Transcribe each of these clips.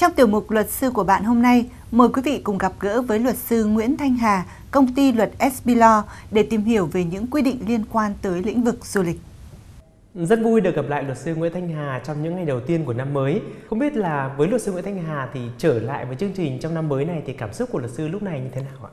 Trong tiểu mục luật sư của bạn hôm nay, mời quý vị cùng gặp gỡ với luật sư Nguyễn Thanh Hà, công ty luật SB Law để tìm hiểu về những quy định liên quan tới lĩnh vực du lịch. Rất vui được gặp lại luật sư Nguyễn Thanh Hà trong những ngày đầu tiên của năm mới. Không biết là với luật sư Nguyễn Thanh Hà thì trở lại với chương trình trong năm mới này thì cảm xúc của luật sư lúc này như thế nào ạ?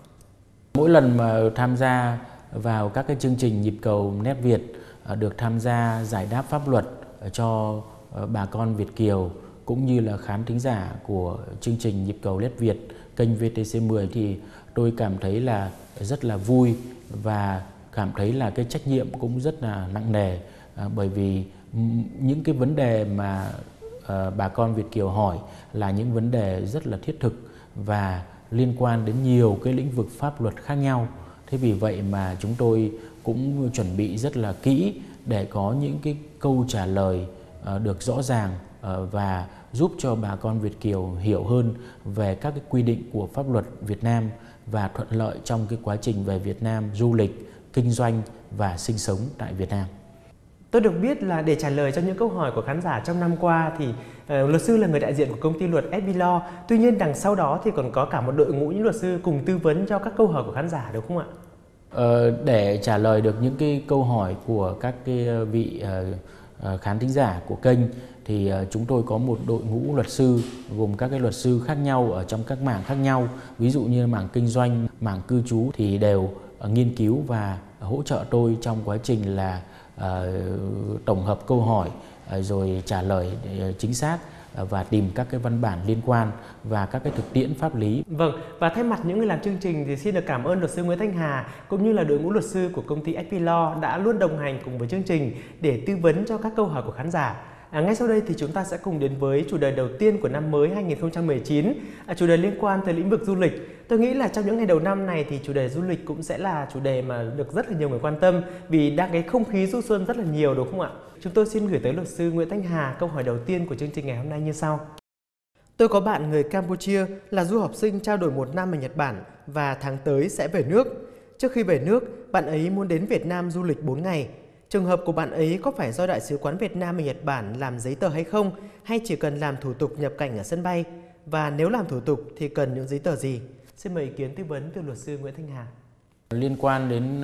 Mỗi lần mà tham gia vào các cái chương trình nhịp cầu nét Việt à, được tham gia giải đáp pháp luật cho à, bà con Việt kiều cũng như là khán thính giả của chương trình nhịp cầu lét Việt kênh VTC10 thì tôi cảm thấy là rất là vui và cảm thấy là cái trách nhiệm cũng rất là nặng nề à, bởi vì những cái vấn đề mà à, bà con Việt kiều hỏi là những vấn đề rất là thiết thực và liên quan đến nhiều cái lĩnh vực pháp luật khác nhau. Thế vì vậy mà chúng tôi cũng chuẩn bị rất là kỹ để có những cái câu trả lời à, được rõ ràng và giúp cho bà con Việt kiều hiểu hơn về các cái quy định của pháp luật Việt Nam và thuận lợi trong cái quá trình về Việt Nam du lịch, kinh doanh và sinh sống tại Việt Nam. Tôi được biết là để trả lời cho những câu hỏi của khán giả trong năm qua thì uh, luật sư là người đại diện của công ty luật SB Law. Tuy nhiên đằng sau đó thì còn có cả một đội ngũ những luật sư cùng tư vấn cho các câu hỏi của khán giả đúng không ạ? Uh, để trả lời được những cái câu hỏi của các cái vị uh, khán thính giả của kênh thì ờ, chúng tôi có một đội ngũ luật sư gồm các cái luật sư khác nhau ở trong các mảng khác nhau ví dụ như mảng kinh doanh mảng cư trú thì đều ờ, nghiên cứu và hỗ trợ tôi trong quá trình là ờ, tổng hợp câu hỏi rồi trả lời chính xác và tìm các cái văn bản liên quan và các cái thực tiễn pháp lý. Vâng, và thay mặt những người làm chương trình thì xin được cảm ơn luật sư Nguyễn Thanh Hà cũng như là đội ngũ luật sư của công ty SP Law đã luôn đồng hành cùng với chương trình để tư vấn cho các câu hỏi của khán giả. À, ngay sau đây thì chúng ta sẽ cùng đến với chủ đề đầu tiên của năm mới 2019, à, chủ đề liên quan tới lĩnh vực du lịch. Tôi nghĩ là trong những ngày đầu năm này thì chủ đề du lịch cũng sẽ là chủ đề mà được rất là nhiều người quan tâm vì đang cái không khí du xuân rất là nhiều đúng không ạ? Chúng tôi xin gửi tới luật sư Nguyễn Thanh Hà câu hỏi đầu tiên của chương trình ngày hôm nay như sau. Tôi có bạn người Campuchia là du học sinh trao đổi một năm ở Nhật Bản và tháng tới sẽ về nước. Trước khi về nước, bạn ấy muốn đến Việt Nam du lịch 4 ngày Trường hợp của bạn ấy có phải do Đại sứ quán Việt Nam ở Nhật Bản làm giấy tờ hay không, hay chỉ cần làm thủ tục nhập cảnh ở sân bay? Và nếu làm thủ tục thì cần những giấy tờ gì? Xin mời ý kiến tư vấn từ luật sư Nguyễn Thanh Hà. Liên quan đến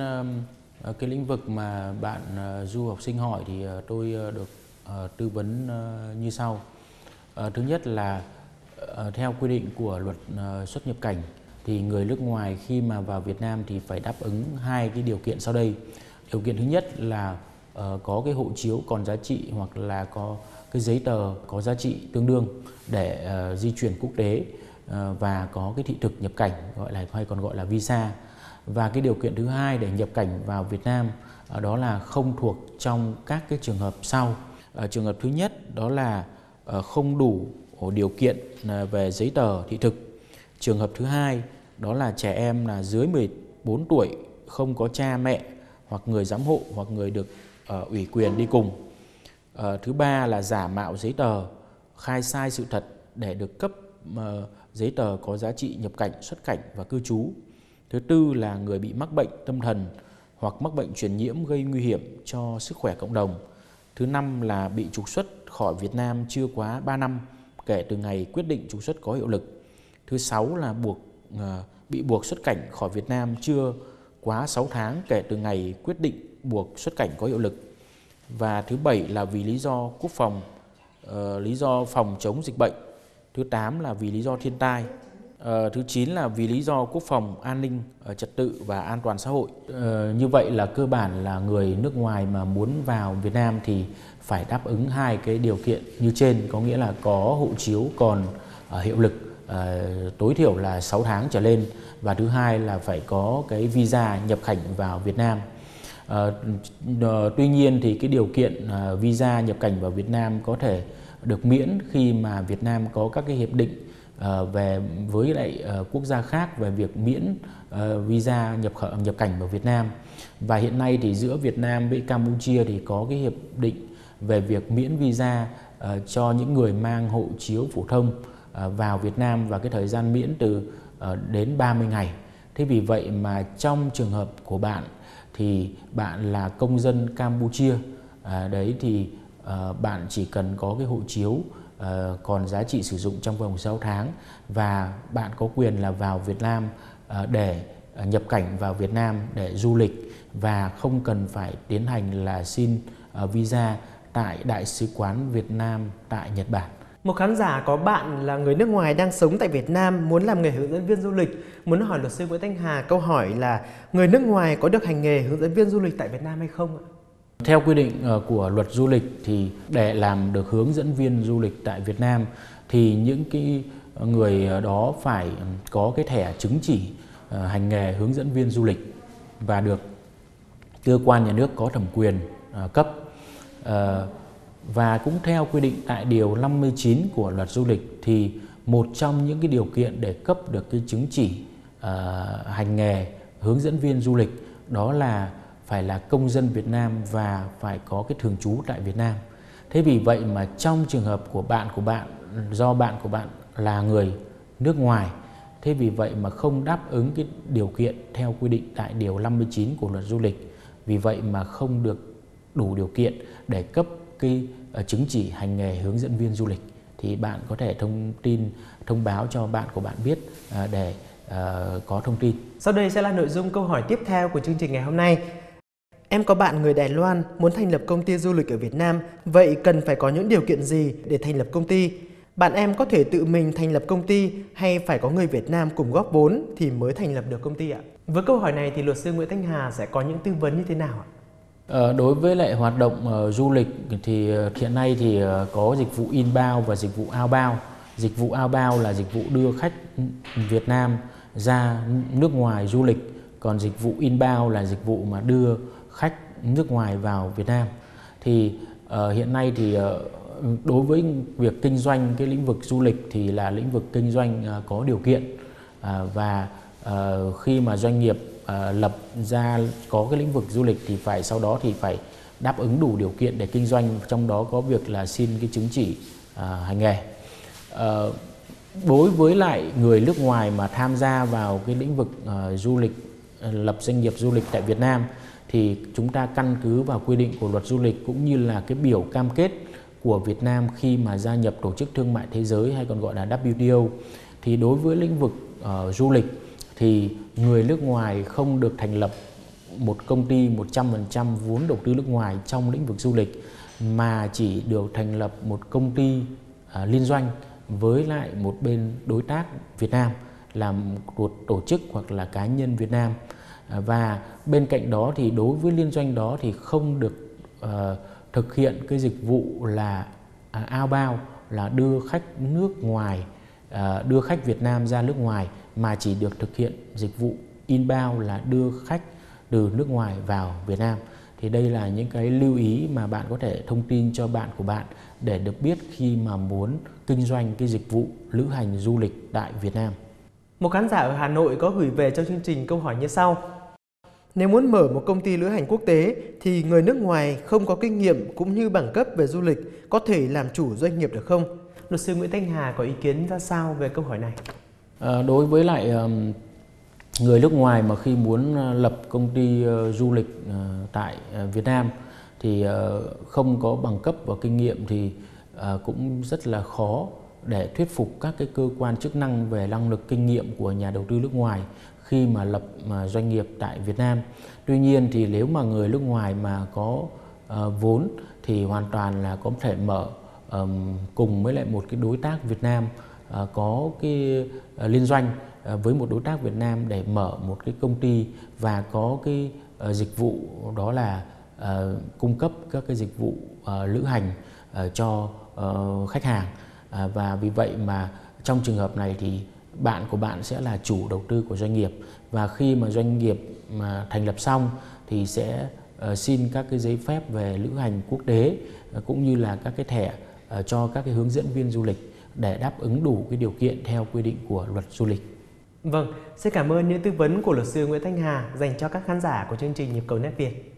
ờ, cái lĩnh vực mà bạn ờ, du học sinh hỏi thì ờ, tôi được tư vấn như sau. Thứ nhất là theo quy định của luật xuất nhập cảnh thì người nước ngoài khi mà vào Việt Nam thì phải đáp ứng hai cái điều kiện sau đây điều kiện thứ nhất là uh, có cái hộ chiếu còn giá trị hoặc là có cái giấy tờ có giá trị tương đương để uh, di chuyển quốc tế uh, và có cái thị thực nhập cảnh gọi là hay còn gọi là visa. Và cái điều kiện thứ hai để nhập cảnh vào Việt Nam uh, đó là không thuộc trong các cái trường hợp sau. Uh, trường hợp thứ nhất đó là uh, không đủ điều kiện về giấy tờ thị thực. Trường hợp thứ hai đó là trẻ em là dưới 14 tuổi không có cha mẹ hoặc người giám hộ hoặc người được uh, ủy quyền đi cùng. Uh, thứ ba là giả mạo giấy tờ, khai sai sự thật để được cấp uh, giấy tờ có giá trị nhập cảnh, xuất cảnh và cư trú. Thứ tư là người bị mắc bệnh tâm thần hoặc mắc bệnh truyền nhiễm gây nguy hiểm cho sức khỏe cộng đồng. Thứ năm là bị trục xuất khỏi Việt Nam chưa quá 3 năm kể từ ngày quyết định trục xuất có hiệu lực. Thứ sáu là buộc uh, bị buộc xuất cảnh khỏi Việt Nam chưa quá 6 tháng kể từ ngày quyết định buộc xuất cảnh có hiệu lực. Và thứ bảy là vì lý do quốc phòng, uh, lý do phòng chống dịch bệnh. Thứ 8 là vì lý do thiên tai. Uh, thứ 9 là vì lý do quốc phòng, an ninh, uh, trật tự và an toàn xã hội. Uh, như vậy là cơ bản là người nước ngoài mà muốn vào Việt Nam thì phải đáp ứng hai cái điều kiện như trên, có nghĩa là có hộ chiếu còn uh, hiệu lực Ờ, tối thiểu là 6 tháng trở lên và thứ hai là phải có cái visa nhập cảnh vào Việt Nam. À, tuy nhiên thì cái điều kiện à, visa nhập cảnh vào Việt Nam có thể được miễn khi mà Việt Nam có các cái hiệp định à, về với lại à, quốc gia khác về việc miễn à, visa nhập khẩu nhập cảnh vào Việt Nam. Và hiện nay thì giữa Việt Nam với Campuchia thì có cái hiệp định về việc miễn visa à, cho những người mang hộ chiếu phổ thông Ờ, vào Việt Nam và cái thời gian miễn từ ờ, đến 30 ngày. Thế vì vậy mà trong trường hợp của bạn thì bạn là công dân Campuchia à, đấy thì à, bạn chỉ cần có cái hộ chiếu còn giá trị sử dụng trong vòng 6 tháng và bạn có quyền là vào Việt Nam để nhập cảnh vào Việt Nam để du lịch và không cần phải tiến hành là xin visa tại Đại sứ quán Việt Nam tại Nhật Bản. Một khán giả có bạn là người nước ngoài đang sống tại Việt Nam muốn làm nghề hướng dẫn viên du lịch, muốn hỏi luật sư Nguyễn Thanh Hà câu hỏi là người nước ngoài có được hành nghề hướng dẫn viên du lịch tại Việt Nam hay không ạ? Theo quy định ờ, của luật du lịch thì để làm được hướng dẫn viên du lịch tại Việt Nam thì những cái người ờ, đó phải có cái thẻ chứng chỉ ờ, hành nghề hướng dẫn viên du lịch và được cơ quan nhà nước có thẩm quyền cấp và cũng theo quy định tại điều 59 của luật du lịch thì một trong những cái điều kiện để cấp được cái chứng chỉ uh, hành nghề hướng dẫn viên du lịch đó là phải là công dân Việt Nam và phải có cái thường trú tại Việt Nam. Thế vì vậy mà trong trường hợp của bạn của bạn do bạn của bạn là người nước ngoài Thế vì vậy mà không đáp ứng cái điều kiện theo quy định tại điều 59 của luật du lịch. Vì vậy mà không được đủ điều kiện để cấp cái ờ, chứng chỉ hành nghề hướng dẫn viên du lịch thì bạn có thể thông tin thông báo cho bạn của bạn biết ờ, để ờ, có thông tin. Sau đây sẽ là nội dung câu hỏi tiếp theo của chương trình ngày hôm nay. Em có bạn người Đài Loan muốn thành lập công ty du lịch ở Việt Nam, vậy cần phải có những điều kiện gì để thành lập công ty? Bạn em có thể tự mình thành lập công ty hay phải có người Việt Nam cùng góp vốn thì mới thành lập được công ty ạ? Với câu hỏi này thì luật sư Nguyễn Thanh Hà sẽ có những tư vấn như thế nào ạ? Ờ, đối với lại hoạt động ờ, du lịch thì ờ, hiện nay thì có dịch vụ inbound và dịch vụ outbound. Dịch vụ outbound là dịch vụ đưa khách Việt Nam ra nước ngoài du lịch, còn dịch vụ inbound là dịch vụ mà đưa khách nước ngoài vào Việt Nam. Thì hiện nay thì đối với việc kinh doanh cái lĩnh vực du lịch thì là lĩnh vực kinh doanh có điều kiện à, và khi mà doanh nghiệp Ờ, lập ra có cái lĩnh vực du lịch thì phải sau đó thì phải đáp ứng đủ điều kiện để kinh doanh trong đó có việc là xin cái chứng chỉ à, hành nghề. À, đối với lại người nước ngoài mà tham gia vào cái lĩnh vực uh, du lịch uh, lập doanh nghiệp du lịch tại Việt Nam thì chúng ta căn cứ vào quy định của luật du lịch cũng như là cái biểu cam kết của Việt Nam khi mà gia nhập tổ chức thương mại thế giới hay còn gọi là WTO thì đối với lĩnh vực uh, du lịch thì người nước ngoài không được thành lập một công ty 100% vốn đầu tư nước ngoài trong lĩnh vực du lịch mà chỉ được thành lập một công ty à, liên doanh với lại một bên đối tác Việt Nam là một tổ chức hoặc là cá nhân Việt Nam. À, và bên cạnh đó thì đối với liên doanh đó thì không được à, thực hiện cái dịch vụ là à, ao outbound là đưa khách nước ngoài à, đưa khách Việt Nam ra nước ngoài mà chỉ được thực hiện dịch vụ inbound là đưa khách từ nước ngoài vào Việt Nam. Thì đây là những cái lưu ý mà bạn có thể thông tin cho bạn của bạn để được biết khi mà muốn kinh doanh cái dịch vụ lữ hành du lịch tại Việt Nam. Một khán giả ở Hà Nội có gửi về cho chương trình câu hỏi như sau. Nếu muốn mở một công ty lữ hành quốc tế thì người nước ngoài không có kinh nghiệm cũng như bằng cấp về du lịch có thể làm chủ doanh nghiệp được không? Luật sư Nguyễn Thanh Hà có ý kiến ra sao về câu hỏi này? À, đối với lại người nước ngoài mà khi muốn ờ, lập công ty ờ, du lịch tại Việt Nam thì không có bằng cấp và kinh nghiệm thì cũng rất là khó để thuyết phục các cái cơ quan chức năng về năng lực kinh nghiệm của nhà đầu tư nước ngoài khi mà lập doanh nghiệp tại Việt Nam. Tuy nhiên thì nếu mà người nước ngoài mà có vốn thì hoàn toàn là có thể mở cùng với lại một cái đối tác Việt Nam À, có cái à, liên doanh à, với một đối tác Việt Nam để mở một cái công ty và có cái dịch vụ đó là cung cấp các cái dịch vụ lữ hành cho ờ, khách hàng. Và vì vậy mà trong trường hợp này thì bạn của bạn sẽ là chủ đầu tư của doanh nghiệp. Và khi mà doanh nghiệp mà thành lập xong thì sẽ ờ, xin các cái giấy phép về lữ hành quốc tế cũng như là các cái thẻ ờ, cho các cái hướng dẫn viên du lịch để đáp ứng đủ cái điều kiện theo quy định của luật du lịch. Vâng, xin cảm ơn những tư vấn của luật sư Nguyễn Thanh Hà dành cho các khán giả của chương trình Nhịp cầu Nét Việt.